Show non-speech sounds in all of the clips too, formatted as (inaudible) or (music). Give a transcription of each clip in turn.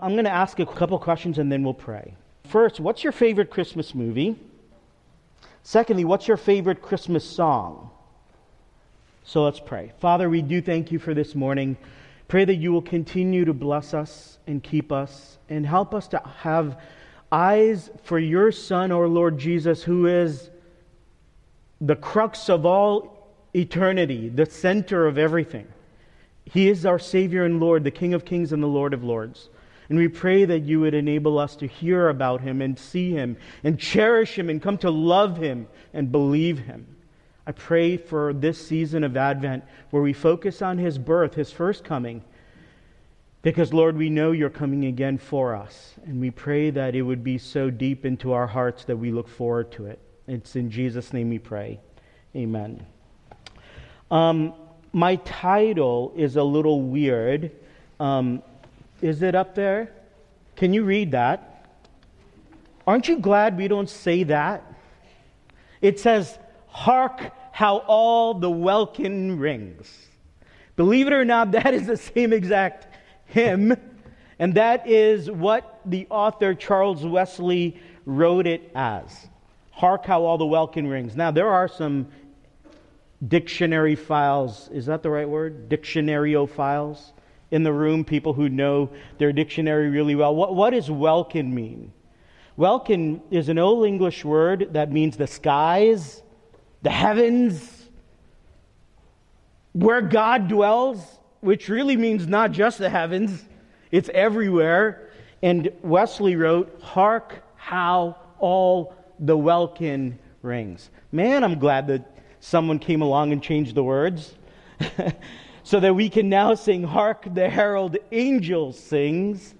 I'm going to ask a couple questions and then we'll pray. First, what's your favorite Christmas movie? Secondly, what's your favorite Christmas song? So let's pray. Father, we do thank you for this morning. Pray that you will continue to bless us and keep us and help us to have eyes for your Son, our Lord Jesus, who is the crux of all eternity, the center of everything. He is our Savior and Lord, the King of kings and the Lord of lords. And we pray that you would enable us to hear about him and see him and cherish him and come to love him and believe him. I pray for this season of Advent where we focus on his birth, his first coming, because, Lord, we know you're coming again for us. And we pray that it would be so deep into our hearts that we look forward to it. It's in Jesus' name we pray. Amen. Um, my title is a little weird. Um, is it up there? Can you read that? Aren't you glad we don't say that? It says, Hark how all the welkin rings. Believe it or not, (laughs) that is the same exact hymn, and that is what the author Charles Wesley wrote it as. Hark how all the welkin rings. Now, there are some dictionary files. Is that the right word? Dictionario files in the room, people who know their dictionary really well. What, what does welkin mean? Welkin is an Old English word that means the skies, the heavens, where God dwells, which really means not just the heavens, it's everywhere. And Wesley wrote, Hark how all the welkin rings. Man, I'm glad that someone came along and changed the words. (laughs) so that we can now sing, Hark the Herald Angel Sings.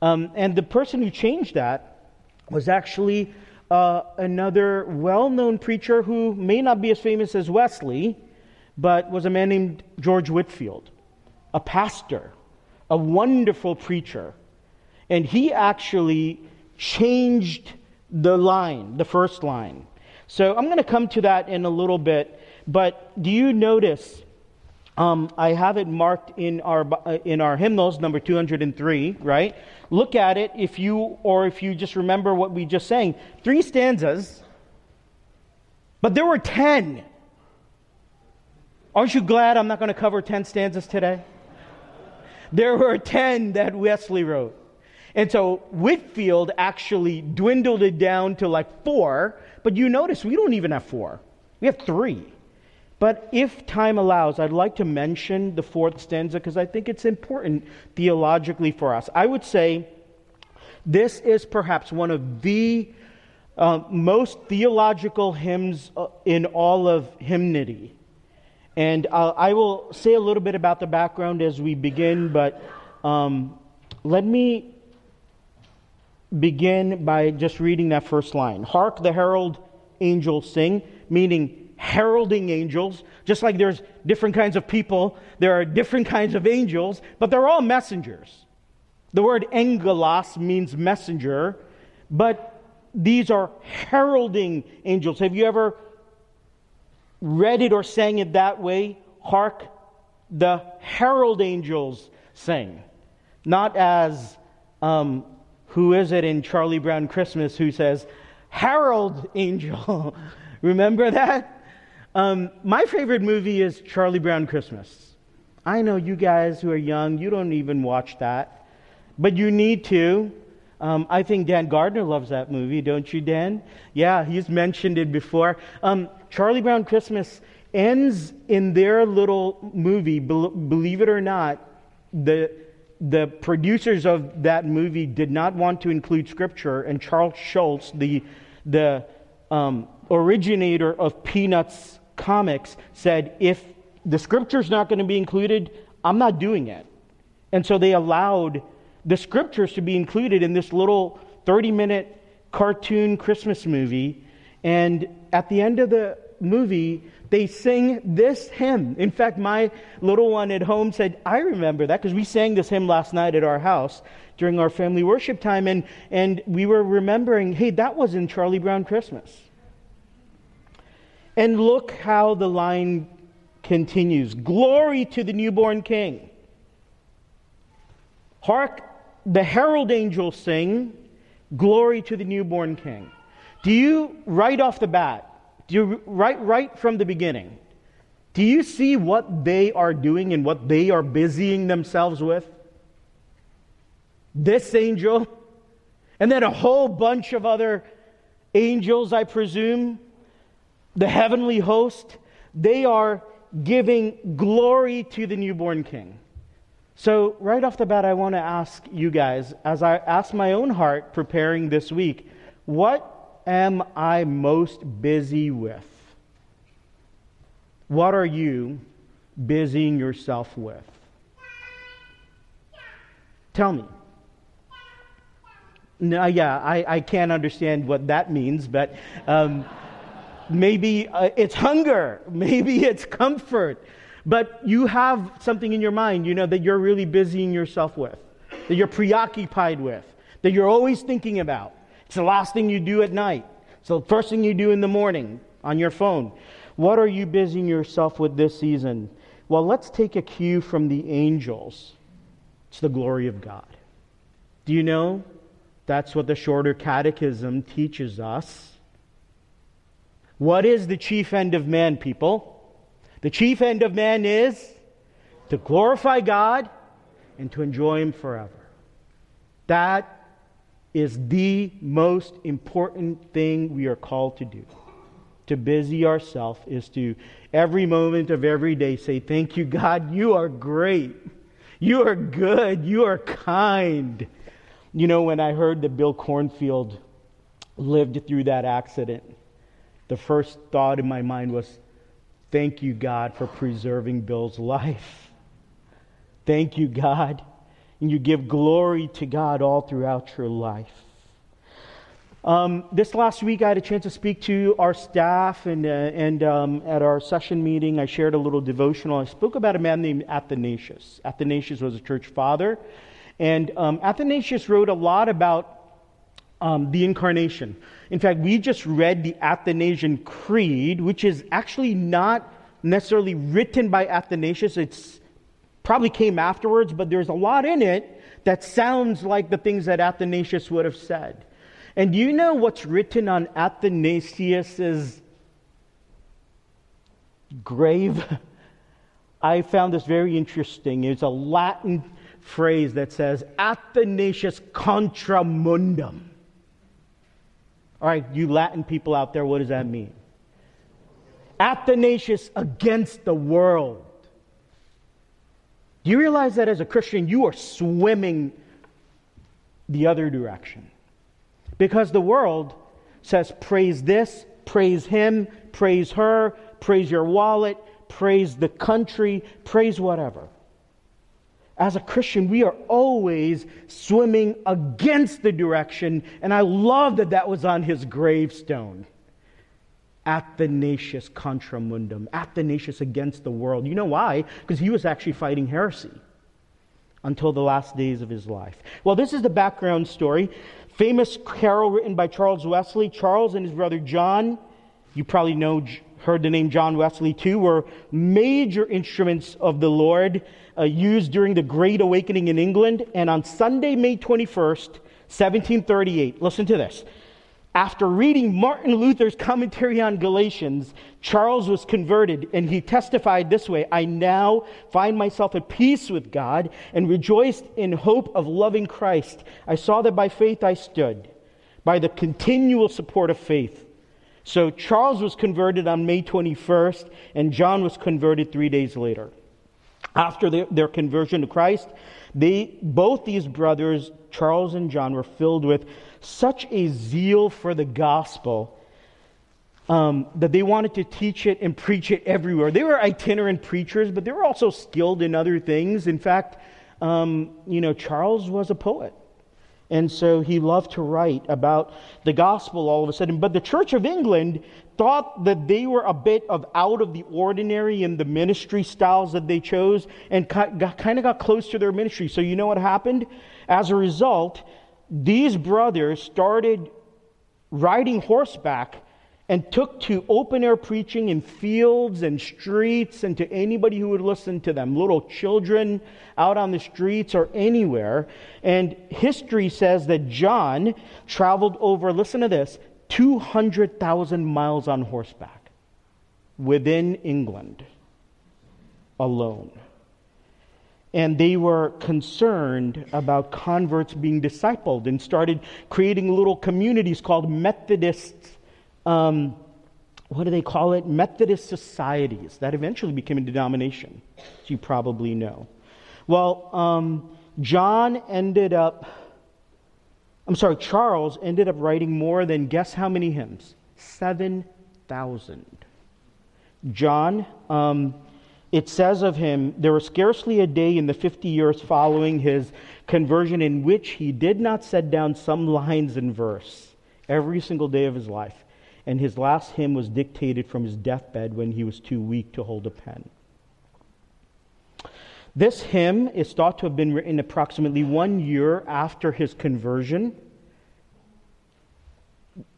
Um, and the person who changed that was actually uh, another well known preacher who may not be as famous as Wesley, but was a man named George Whitefield, a pastor, a wonderful preacher. And he actually changed the line, the first line. So I'm going to come to that in a little bit. But do you notice um, I have it marked in our, uh, in our hymnals, number 203, right? Look at it if you, or if you just remember what we just sang. Three stanzas, but there were 10. Aren't you glad I'm not going to cover 10 stanzas today? There were 10 that Wesley wrote. And so Whitefield actually dwindled it down to like four, but you notice we don't even have four. We have three. But if time allows, I'd like to mention the fourth stanza because I think it's important theologically for us. I would say this is perhaps one of the uh, most theological hymns uh, in all of hymnody. And uh, I will say a little bit about the background as we begin, but um, let me begin by just reading that first line Hark the herald angels sing, meaning heralding angels. Just like there's different kinds of people, there are different kinds of angels, but they're all messengers. The word angelos means messenger, but these are heralding angels. Have you ever read it or sang it that way? Hark, the herald angels sing. Not as, um, who is it in Charlie Brown Christmas who says, Herald angel. (laughs) Remember that? Um, my favorite movie is Charlie Brown Christmas. I know you guys who are young, you don't even watch that, but you need to. Um, I think Dan Gardner loves that movie, don't you, Dan? Yeah, he's mentioned it before. Um, Charlie Brown Christmas ends in their little movie, believe it or not, the, the producers of that movie did not want to include scripture, and Charles Schulz, the, the um, originator of Peanuts comics said, if the scripture's not going to be included, I'm not doing it. And so they allowed the scriptures to be included in this little 30 minute cartoon Christmas movie. And at the end of the movie, they sing this hymn. In fact, my little one at home said, I remember that because we sang this hymn last night at our house during our family worship time. And, and we were remembering, hey, that was in Charlie Brown Christmas. And look how the line continues Glory to the newborn king. Hark the herald angels sing, Glory to the newborn king, do you, right off the bat, do you, right, right from the beginning, do you see what they are doing and what they are busying themselves with? This angel, and then a whole bunch of other angels, I presume, the heavenly host, they are giving glory to the newborn king. So, right off the bat, I want to ask you guys, as I ask my own heart preparing this week, what am I most busy with? What are you busying yourself with? Tell me. No, yeah, I, I can't understand what that means, but um, maybe uh, it's hunger, maybe (laughs) it's comfort, but you have something in your mind, you know, that you're really busying yourself with, that you're preoccupied with, that you're always thinking about. It's the last thing you do at night, it's the first thing you do in the morning on your phone. What are you busying yourself with this season? Well, let's take a cue from the angels. It's the glory of God. Do you know that's what the shorter catechism teaches us? What is the chief end of man, people? The chief end of man is to glorify God and to enjoy Him forever. That is the most important thing we are called to do to busy ourselves is to every moment of every day say, Thank you, God, you are great. You are good. You are kind. You know, when I heard that Bill Cornfield lived through that accident, the first thought in my mind was, Thank you, God, for preserving Bill's life. Thank you, God. And you give glory to God all throughout your life. Um, this last week, I had a chance to speak to our staff, and, uh, and um, at our session meeting, I shared a little devotional. I spoke about a man named Athanasius. Athanasius was a church father, and um, Athanasius wrote a lot about um, the incarnation. In fact, we just read the Athanasian Creed, which is actually not necessarily written by Athanasius. It's probably came afterwards, but there's a lot in it that sounds like the things that Athanasius would have said. And do you know what's written on Athanasius's grave? (laughs) I found this very interesting. It's a Latin phrase that says Athanasius contra mundum. All right, you Latin people out there, what does that mean? Athanasius against the world. Do you realize that as a Christian, you are swimming the other direction? Because the world says, praise this, praise him, praise her, praise your wallet, praise the country, praise whatever. As a Christian, we are always swimming against the direction, and I love that that was on his gravestone. Athanasius contra mundum, Athanasius against the world. You know why? Because he was actually fighting heresy until the last days of his life. Well, this is the background story famous carol written by Charles Wesley. Charles and his brother John, you probably know, heard the name John Wesley too, were major instruments of the Lord uh, used during the Great Awakening in England. And on Sunday, May 21st, 1738, listen to this. After reading Martin Luther's commentary on Galatians, Charles was converted and he testified this way I now find myself at peace with God and rejoiced in hope of loving Christ. I saw that by faith I stood, by the continual support of faith. So Charles was converted on May 21st, and John was converted three days later. After their, their conversion to Christ, they, both these brothers, Charles and John, were filled with such a zeal for the gospel um, that they wanted to teach it and preach it everywhere. They were itinerant preachers, but they were also skilled in other things. In fact, um, you know, Charles was a poet. And so he loved to write about the gospel all of a sudden. But the Church of England thought that they were a bit of out of the ordinary in the ministry styles that they chose and kind of got close to their ministry. So you know what happened? As a result, these brothers started riding horseback and took to open air preaching in fields and streets and to anybody who would listen to them, little children out on the streets or anywhere. And history says that John traveled over, listen to this, 200,000 miles on horseback within England alone. And they were concerned about converts being discipled and started creating little communities called Methodists um, what do they call it? Methodist societies that eventually became a denomination, as you probably know. Well, um, John ended up, I'm sorry, Charles ended up writing more than guess how many hymns? 7,000. John, um, it says of him, there was scarcely a day in the 50 years following his conversion in which he did not set down some lines in verse every single day of his life and his last hymn was dictated from his deathbed when he was too weak to hold a pen. This hymn is thought to have been written approximately one year after his conversion.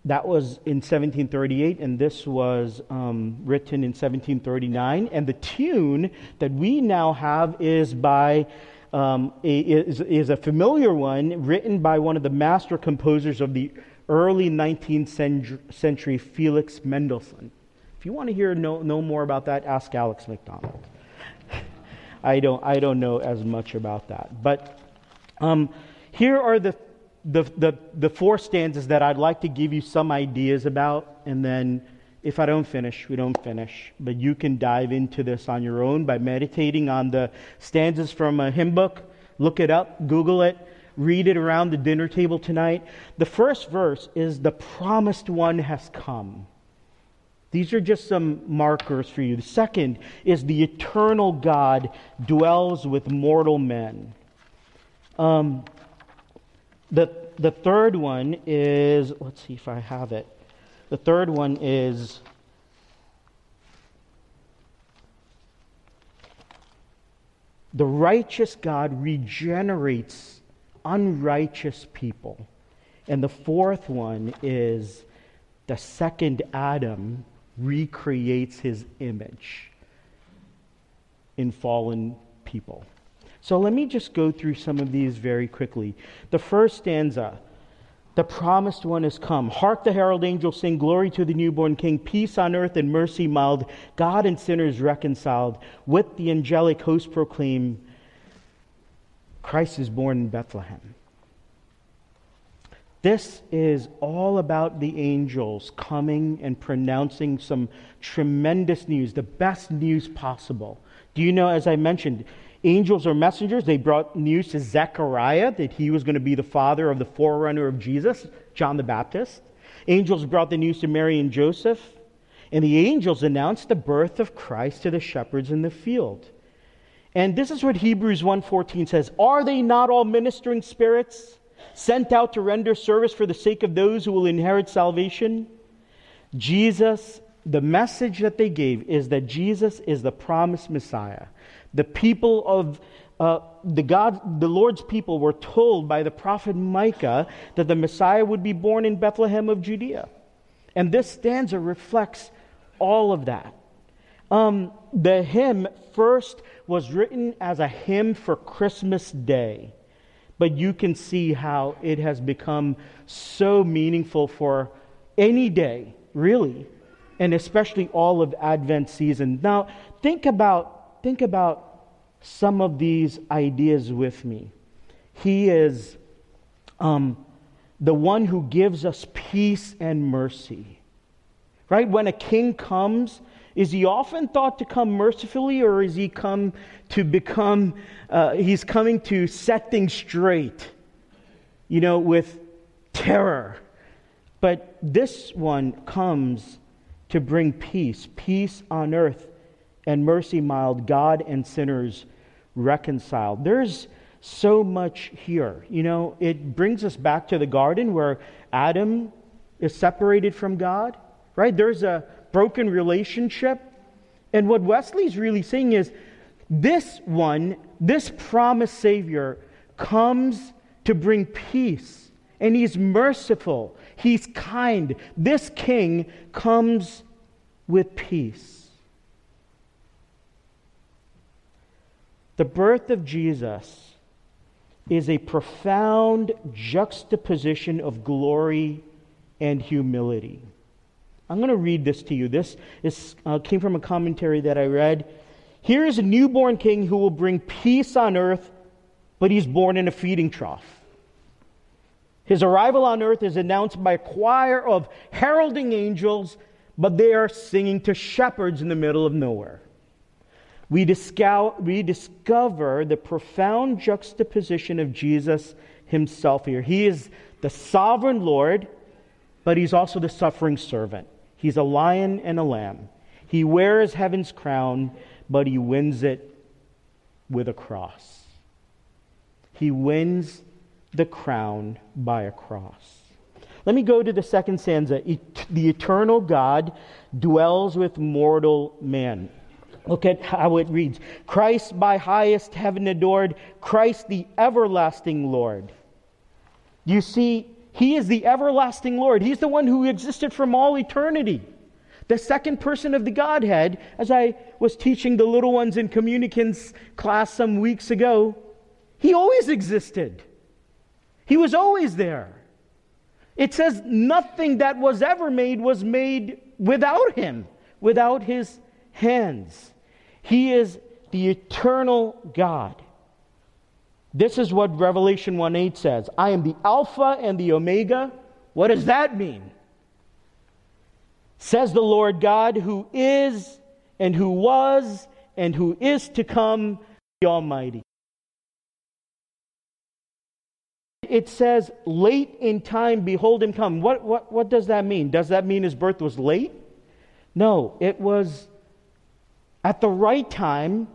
That was in 1738, and this was um, written in 1739. And the tune that we now have is by um, is, is a familiar one written by one of the master composers of the early 19th century Felix Mendelssohn. If you want to hear know, know more about that, ask Alex McDonald. (laughs) I don't, I don't know as much about that. But um, here are the, the, the, the four stanzas that I'd like to give you some ideas about, and then if I don't finish, we don't finish. But you can dive into this on your own by meditating on the stanzas from a hymn book. Look it up, Google it, read it around the dinner table tonight. The first verse is the promised one has come. These are just some markers for you. The second is the eternal God dwells with mortal men. Um, the, the third one is, let's see if I have it. The third one is the righteous God regenerates unrighteous people. And the fourth one is the second Adam recreates his image in fallen people. So let me just go through some of these very quickly. The first stanza the promised one has come. Hark the herald angels sing, Glory to the newborn King, peace on earth and mercy mild, God and sinners reconciled. With the angelic host proclaim, Christ is born in Bethlehem. This is all about the angels coming and pronouncing some tremendous news, the best news possible. Do you know, as I mentioned, angels are messengers. They brought news to Zechariah that he was going to be the father of the forerunner of Jesus, John the Baptist. Angels brought the news to Mary and Joseph. And the angels announced the birth of Christ to the shepherds in the field. And this is what Hebrews 1:14 says, "Are they not all ministering spirits sent out to render service for the sake of those who will inherit salvation?" Jesus, the message that they gave is that Jesus is the promised Messiah. The people of uh, the God, the Lord's people were told by the prophet Micah that the Messiah would be born in Bethlehem of Judea. And this stanza reflects all of that. Um, the hymn first was written as a hymn for Christmas Day, but you can see how it has become so meaningful for any day, really, and especially all of Advent season. Now, think about think about some of these ideas with me. He is um, the one who gives us peace and mercy. Right? When a king comes, is he often thought to come mercifully, or is he come to become, uh, he's coming to set things straight, you know, with terror? But this one comes to bring peace, peace on earth, and mercy mild, God and sinners reconciled. There's so much here. You know, it brings us back to the garden where Adam is separated from God, right? There's a broken relationship. And what Wesley's really saying is this one, this promised Savior, comes to bring peace and he's merciful. He's kind. This king comes with peace. The birth of Jesus is a profound juxtaposition of glory and humility. I'm going to read this to you. This is, uh, came from a commentary that I read. Here is a newborn king who will bring peace on earth, but he's born in a feeding trough. His arrival on earth is announced by a choir of heralding angels, but they are singing to shepherds in the middle of nowhere. We, discover, we discover the profound juxtaposition of Jesus himself here. He is the sovereign Lord, but he's also the suffering servant. He's a lion and a lamb. He wears heaven's crown, but he wins it with a cross. He wins the crown by a cross. Let me go to the second stanza. The eternal God dwells with mortal man. Look at how it reads Christ by highest heaven adored, Christ the everlasting Lord. You see, He is the everlasting Lord. He's the one who existed from all eternity. The second person of the Godhead, as I was teaching the little ones in communicants class some weeks ago, He always existed. He was always there. It says nothing that was ever made was made without him, without his hands. He is the eternal God. This is what Revelation 1 8 says I am the Alpha and the Omega. What does that mean? Says the Lord God, who is and who was and who is to come, the Almighty. it says, late in time, behold him come. What, what, what does that mean? Does that mean his birth was late? No, it was at the right time,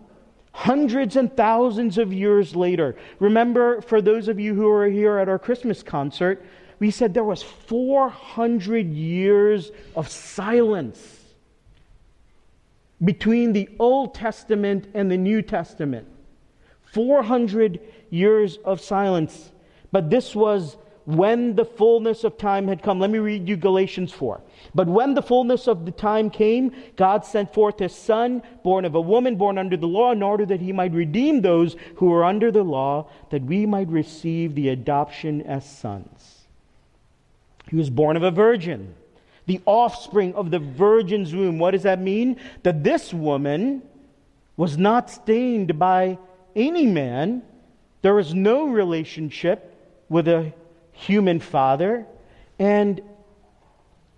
hundreds and thousands of years later. Remember, for those of you who were here at our Christmas concert, we said there was 400 years of silence between the Old Testament and the New Testament. 400 years of silence. But this was when the fullness of time had come. Let me read you Galatians 4. But when the fullness of the time came, God sent forth his Son, born of a woman, born under the law, in order that he might redeem those who were under the law, that we might receive the adoption as sons. He was born of a virgin, the offspring of the virgin's womb. What does that mean? That this woman was not stained by any man, there was no relationship with a human father, and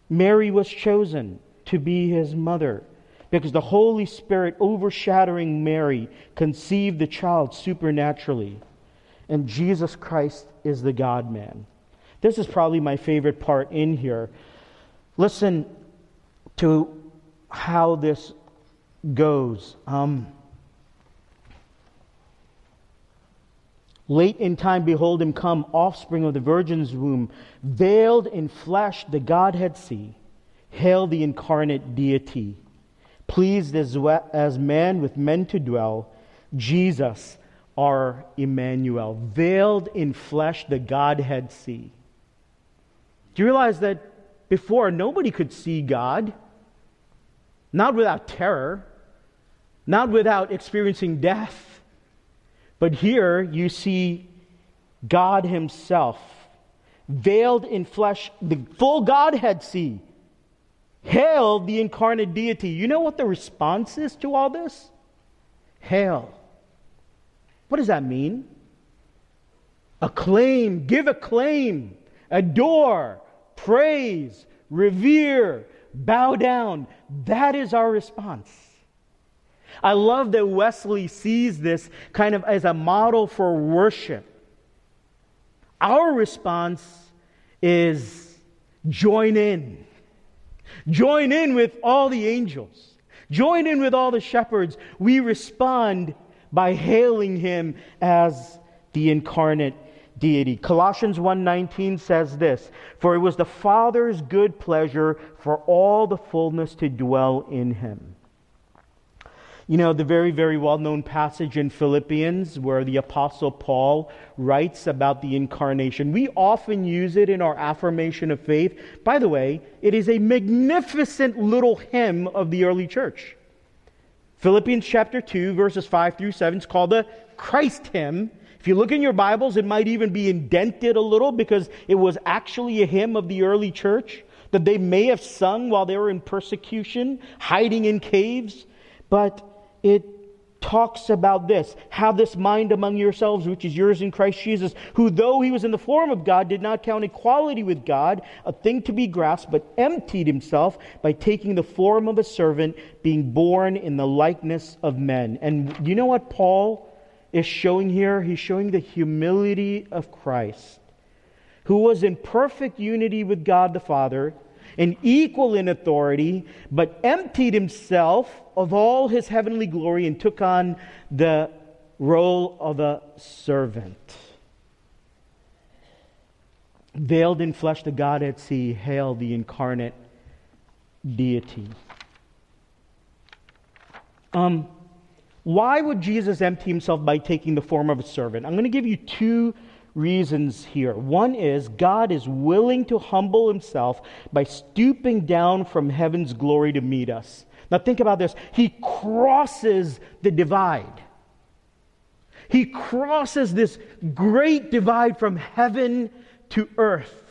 Mary was chosen to be his mother because the Holy Spirit overshadowing Mary conceived the child supernaturally. And Jesus Christ is the God man. This is probably my favorite part in here. Listen to how this goes. Um, Late in time, behold him come, offspring of the virgin's womb, veiled in flesh, the Godhead see. Hail the incarnate deity. Pleased as, as man with men to dwell, Jesus, our Emmanuel. Veiled in flesh, the Godhead see. Do you realize that before nobody could see God? Not without terror, not without experiencing death but here you see God Himself, veiled in flesh, the full Godhead see. Hail the incarnate deity. You know what the response is to all this? Hail. What does that mean? Acclaim, give acclaim, adore, praise, revere, bow down. That is our response. I love that Wesley sees this kind of as a model for worship. Our response is join in. Join in with all the angels. Join in with all the shepherds. We respond by hailing him as the incarnate deity. Colossians 1:19 says this, "For it was the Father's good pleasure for all the fullness to dwell in him." You know, the very, very well known passage in Philippians where the Apostle Paul writes about the incarnation. We often use it in our affirmation of faith. By the way, it is a magnificent little hymn of the early church. Philippians chapter 2, verses 5 through 7 is called the Christ hymn. If you look in your Bibles, it might even be indented a little because it was actually a hymn of the early church that they may have sung while they were in persecution, hiding in caves. But it talks about this have this mind among yourselves which is yours in christ jesus who though he was in the form of god did not count equality with god a thing to be grasped but emptied himself by taking the form of a servant being born in the likeness of men. And you know what paul is showing here? He's showing the humility of christ who was in perfect unity with god the father and equal in authority, but emptied himself of all his heavenly glory and took on the role of a servant. Veiled in flesh, the Godhead see, hail the incarnate deity. Um, why would Jesus empty himself by taking the form of a servant? I'm going to give you two reasons here. One is God is willing to humble himself by stooping down from heaven's glory to meet us. Now, think about this. He crosses the divide. He crosses this great divide from heaven to earth.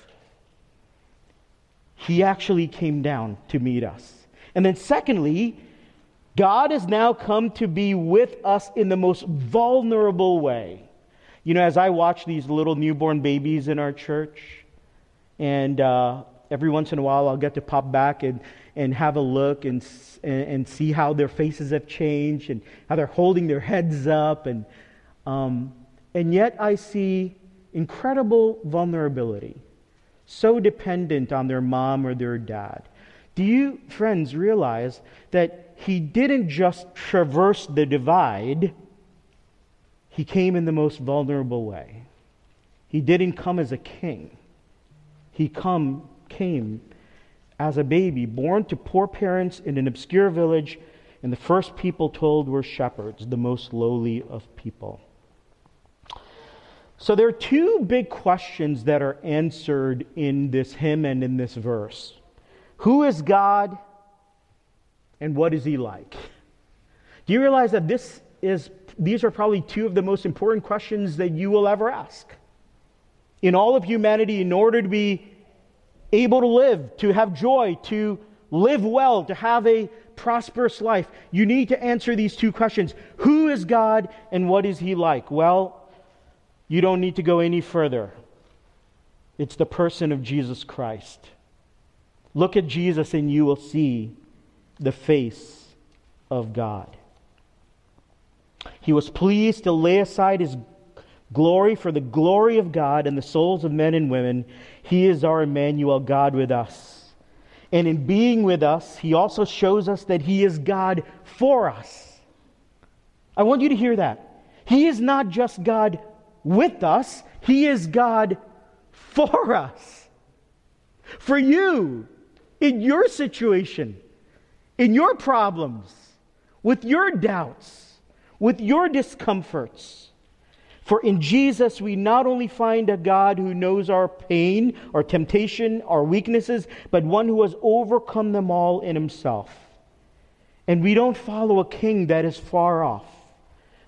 He actually came down to meet us. And then, secondly, God has now come to be with us in the most vulnerable way. You know, as I watch these little newborn babies in our church, and uh, every once in a while I'll get to pop back and, and have a look and, and, and see how their faces have changed and how they're holding their heads up. And, um, and yet I see incredible vulnerability, so dependent on their mom or their dad. Do you, friends, realize that he didn't just traverse the divide? He came in the most vulnerable way. He didn't come as a king. He come, came as a baby, born to poor parents in an obscure village, and the first people told were shepherds, the most lowly of people. So there are two big questions that are answered in this hymn and in this verse Who is God, and what is he like? Do you realize that this is these are probably two of the most important questions that you will ever ask. In all of humanity, in order to be able to live, to have joy, to live well, to have a prosperous life, you need to answer these two questions Who is God and what is He like? Well, you don't need to go any further. It's the person of Jesus Christ. Look at Jesus and you will see the face of God. He was pleased to lay aside his glory for the glory of God and the souls of men and women. He is our Emmanuel, God with us. And in being with us, he also shows us that he is God for us. I want you to hear that. He is not just God with us, he is God for us. For you, in your situation, in your problems, with your doubts with your discomforts. For in Jesus, we not only find a God who knows our pain, our temptation, our weaknesses, but one who has overcome them all in himself. And we don't follow a king that is far off,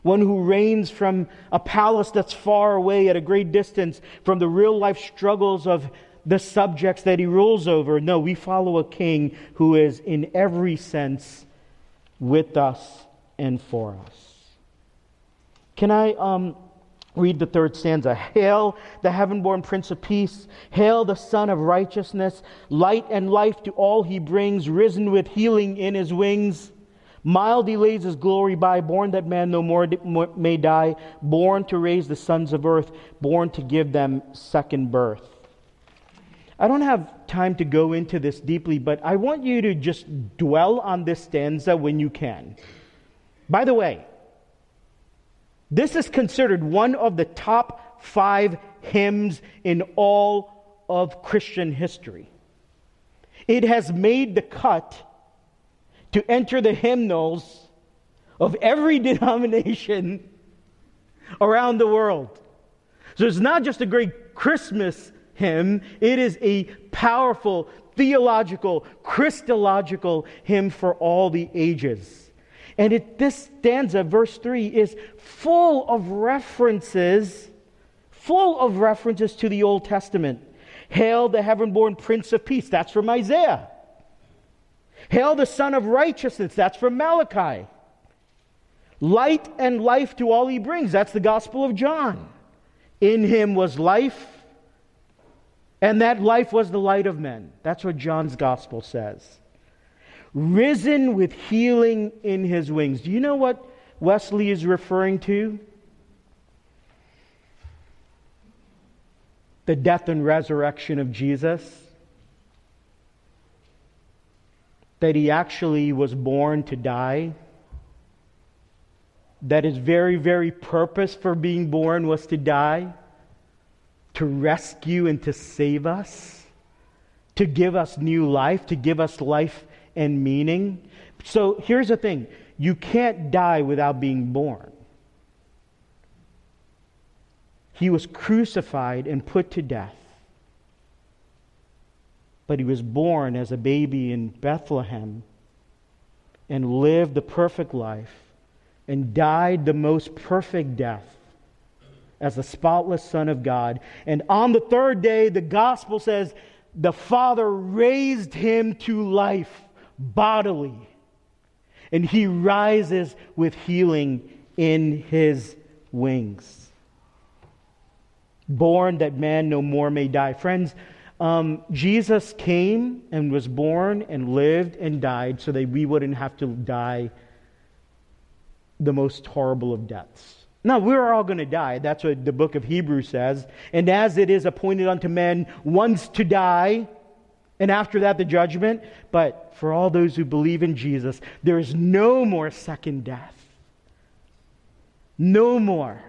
one who reigns from a palace that's far away at a great distance from the real life struggles of the subjects that he rules over. No, we follow a king who is, in every sense, with us and for us. Can I um, read the third stanza? Hail the heaven born Prince of Peace. Hail the Sun of Righteousness. Light and life to all he brings, risen with healing in his wings. Mild he lays his glory by, born that man no more may die, born to raise the sons of earth, born to give them second birth. I don't have time to go into this deeply, but I want you to just dwell on this stanza when you can. By the way, this is considered one of the top five hymns in all of Christian history. It has made the cut to enter the hymnals of every (laughs) denomination around the world. So it's not just a great Christmas hymn, it is a powerful theological, Christological hymn for all the ages. And it, this stanza, verse 3, is full of references, full of references to the Old Testament. Hail the heaven born Prince of Peace, that's from Isaiah. Hail the Sun of Righteousness, that's from Malachi. Light and life to all he brings, that's the Gospel of John. In him was life, and that life was the light of men. That's what John's Gospel says. Risen with healing in his wings. Do you know what Wesley is referring to? The death and resurrection of Jesus. That he actually was born to die. That his very, very purpose for being born was to die, to rescue and to save us, to give us new life, to give us life and meaning. So here's the thing you can't die without being born. He was crucified and put to death. But he was born as a baby in Bethlehem and lived the perfect life and died the most perfect death as the spotless Son of God. And on the third day, the gospel says the Father raised him to life bodily. And he rises with healing in his wings. Born that man no more may die. Friends, um, Jesus came and was born and lived and died so that we wouldn't have to die the most horrible of deaths. Now, we're all going to die. That's what the book of Hebrews says. And as it is appointed unto men once to die, and after that the judgment. But for all those who believe in Jesus, there is no more second death. No more.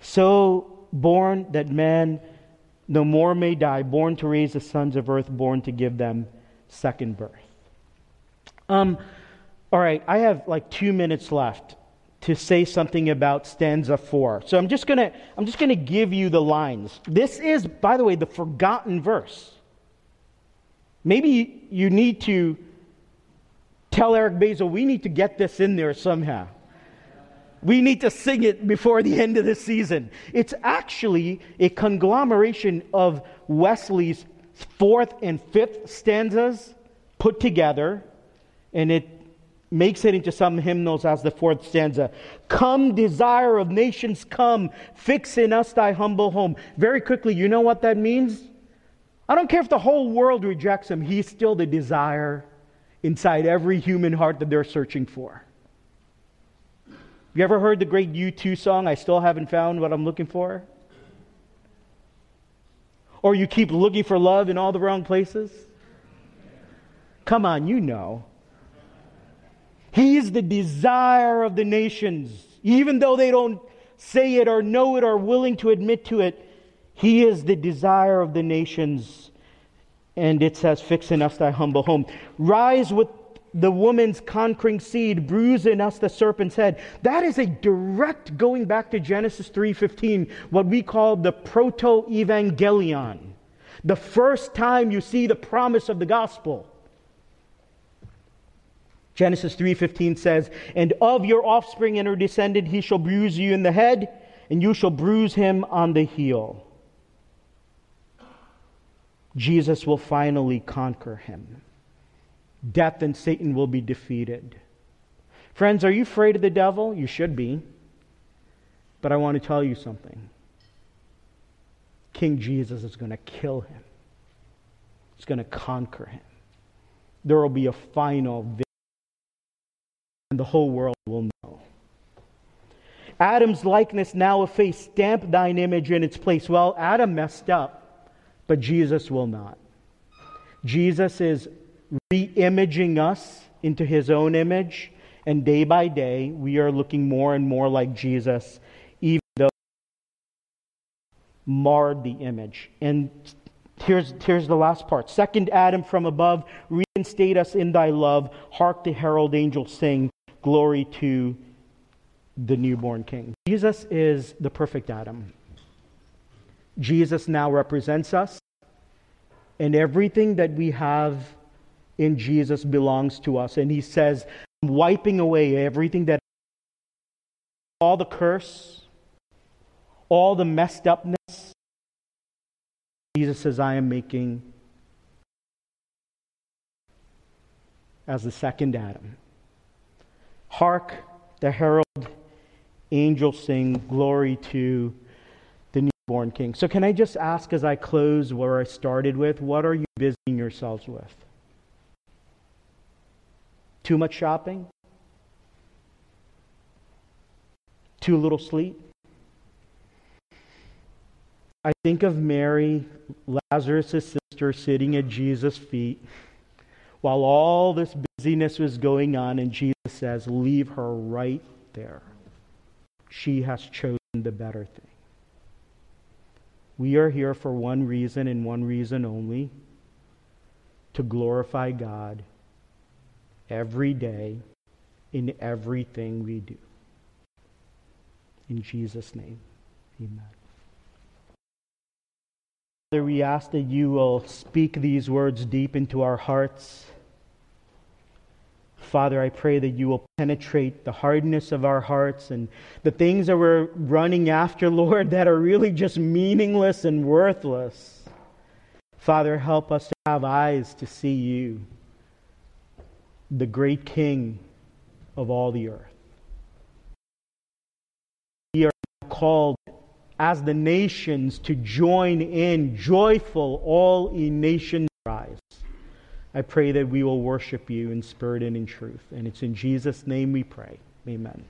So born that man no more may die, born to raise the sons of earth, born to give them second birth. Um, all right, I have like two minutes left to say something about stanza four. So I'm just gonna I'm just gonna give you the lines. This is, by the way, the forgotten verse. Maybe you need to tell Eric Basil, we need to get this in there somehow. We need to sing it before the end of the season. It's actually a conglomeration of Wesley's fourth and fifth stanzas put together, and it makes it into some hymnals as the fourth stanza. Come, desire of nations, come, fix in us thy humble home. Very quickly, you know what that means? I don't care if the whole world rejects him, he's still the desire inside every human heart that they're searching for. You ever heard the great U2 song, I Still Haven't Found What I'm Looking For? Or you keep looking for love in all the wrong places? Come on, you know. He is the desire of the nations. Even though they don't say it or know it or willing to admit to it, he is the desire of the nations. And it says, Fix in us thy humble home. Rise with the woman's conquering seed, bruise in us the serpent's head. That is a direct going back to Genesis 3:15, what we call the proto-evangelion. The first time you see the promise of the gospel. Genesis 3:15 says, "And of your offspring and her descendant he shall bruise you in the head, and you shall bruise him on the heel." Jesus will finally conquer him. Death and Satan will be defeated. Friends, are you afraid of the devil? You should be. But I want to tell you something. King Jesus is going to kill him. He's going to conquer him. There will be a final victory, and the whole world will know. Adam's likeness now effaced, stamp thine image in its place. Well, Adam messed up. But Jesus will not. Jesus is re imaging us into his own image, and day by day, we are looking more and more like Jesus, even though marred the image. And here's, here's the last part. Second Adam from above, reinstate us in thy love. Hark the herald angels sing. Glory to the newborn king. Jesus is the perfect Adam. Jesus now represents us, and everything that we have in Jesus belongs to us. And he says, wiping away everything that all the curse, all the messed upness. Jesus says, I am making as the second Adam. Hark, the herald angels sing glory to newborn king. So, can I just ask as I close where I started with, what are you busying yourselves with? Too much shopping? Too little sleep? I think of Mary, Lazarus' sister, sitting at Jesus' feet while all this busyness was going on, and Jesus says, Leave her right there. She has chosen the better thing. We are here for one reason and one reason only to glorify God every day in everything we do. In Jesus' name, amen. Father, we ask that you will speak these words deep into our hearts. Father, I pray that you will penetrate the hardness of our hearts and the things that we're running after, Lord, that are really just meaningless and worthless. Father, help us to have eyes to see you, the great King of all the earth. We are called as the nations to join in joyful, all in nations rise. I pray that we will worship you in spirit and in truth. And it's in Jesus' name we pray. Amen.